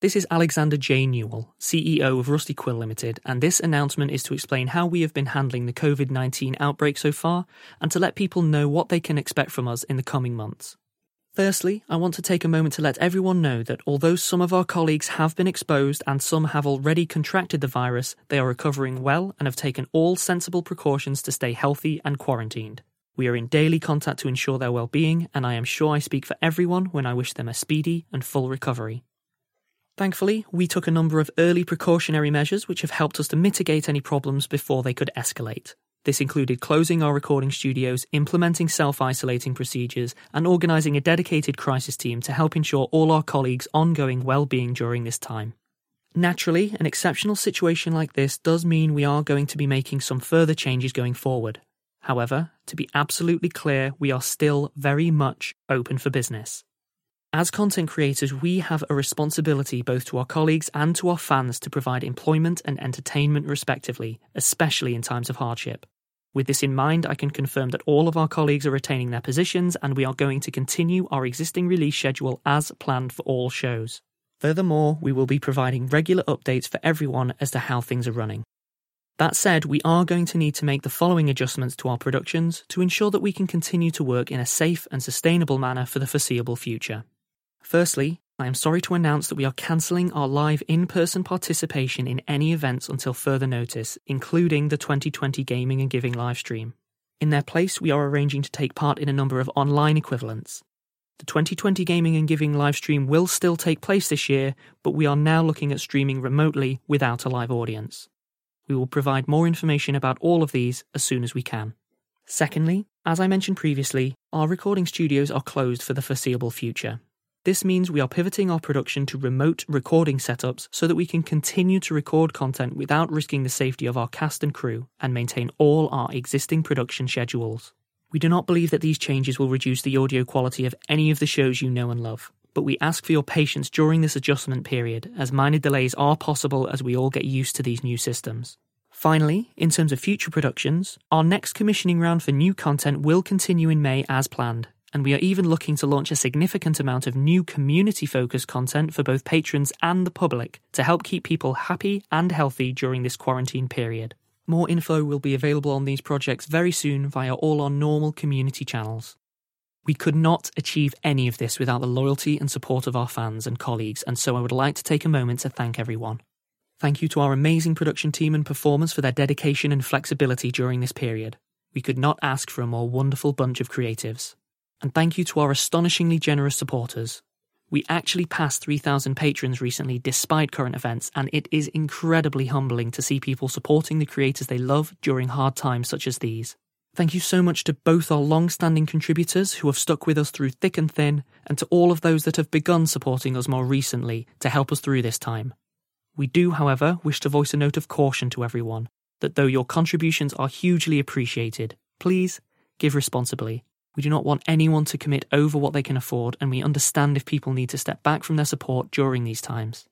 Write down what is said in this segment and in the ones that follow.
This is Alexander J. Newall, CEO of Rusty Quill Limited, and this announcement is to explain how we have been handling the COVID 19 outbreak so far and to let people know what they can expect from us in the coming months. Firstly, I want to take a moment to let everyone know that although some of our colleagues have been exposed and some have already contracted the virus, they are recovering well and have taken all sensible precautions to stay healthy and quarantined. We are in daily contact to ensure their well-being, and I am sure I speak for everyone when I wish them a speedy and full recovery. Thankfully, we took a number of early precautionary measures which have helped us to mitigate any problems before they could escalate. This included closing our recording studios, implementing self isolating procedures, and organising a dedicated crisis team to help ensure all our colleagues' ongoing well being during this time. Naturally, an exceptional situation like this does mean we are going to be making some further changes going forward. However, to be absolutely clear, we are still very much open for business. As content creators, we have a responsibility both to our colleagues and to our fans to provide employment and entertainment respectively, especially in times of hardship. With this in mind, I can confirm that all of our colleagues are retaining their positions and we are going to continue our existing release schedule as planned for all shows. Furthermore, we will be providing regular updates for everyone as to how things are running. That said, we are going to need to make the following adjustments to our productions to ensure that we can continue to work in a safe and sustainable manner for the foreseeable future. Firstly, I am sorry to announce that we are cancelling our live in person participation in any events until further notice, including the 2020 Gaming and Giving livestream. In their place, we are arranging to take part in a number of online equivalents. The 2020 Gaming and Giving livestream will still take place this year, but we are now looking at streaming remotely without a live audience. We will provide more information about all of these as soon as we can. Secondly, as I mentioned previously, our recording studios are closed for the foreseeable future. This means we are pivoting our production to remote recording setups so that we can continue to record content without risking the safety of our cast and crew and maintain all our existing production schedules. We do not believe that these changes will reduce the audio quality of any of the shows you know and love, but we ask for your patience during this adjustment period as minor delays are possible as we all get used to these new systems. Finally, in terms of future productions, our next commissioning round for new content will continue in May as planned, and we are even looking to launch a significant amount of new community focused content for both patrons and the public to help keep people happy and healthy during this quarantine period. More info will be available on these projects very soon via all our normal community channels. We could not achieve any of this without the loyalty and support of our fans and colleagues, and so I would like to take a moment to thank everyone. Thank you to our amazing production team and performers for their dedication and flexibility during this period. We could not ask for a more wonderful bunch of creatives. And thank you to our astonishingly generous supporters. We actually passed 3,000 patrons recently despite current events, and it is incredibly humbling to see people supporting the creators they love during hard times such as these. Thank you so much to both our long standing contributors who have stuck with us through thick and thin, and to all of those that have begun supporting us more recently to help us through this time. We do, however, wish to voice a note of caution to everyone that though your contributions are hugely appreciated, please give responsibly. We do not want anyone to commit over what they can afford, and we understand if people need to step back from their support during these times.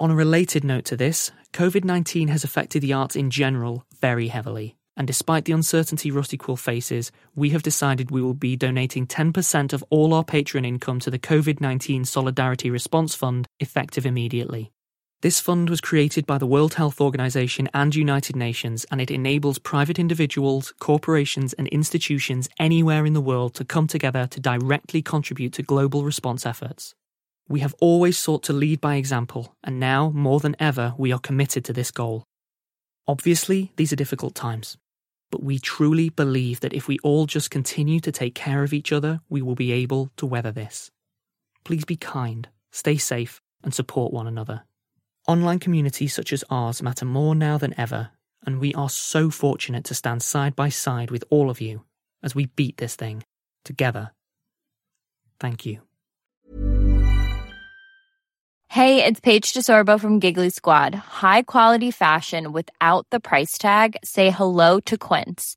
On a related note to this, COVID 19 has affected the arts in general very heavily. And despite the uncertainty Rusty Quill faces, we have decided we will be donating 10% of all our patron income to the COVID 19 Solidarity Response Fund effective immediately. This fund was created by the World Health Organization and United Nations, and it enables private individuals, corporations, and institutions anywhere in the world to come together to directly contribute to global response efforts. We have always sought to lead by example, and now, more than ever, we are committed to this goal. Obviously, these are difficult times, but we truly believe that if we all just continue to take care of each other, we will be able to weather this. Please be kind, stay safe, and support one another. Online communities such as ours matter more now than ever, and we are so fortunate to stand side by side with all of you as we beat this thing together. Thank you. Hey, it's Paige DeSorbo from Giggly Squad. High quality fashion without the price tag. Say hello to Quince.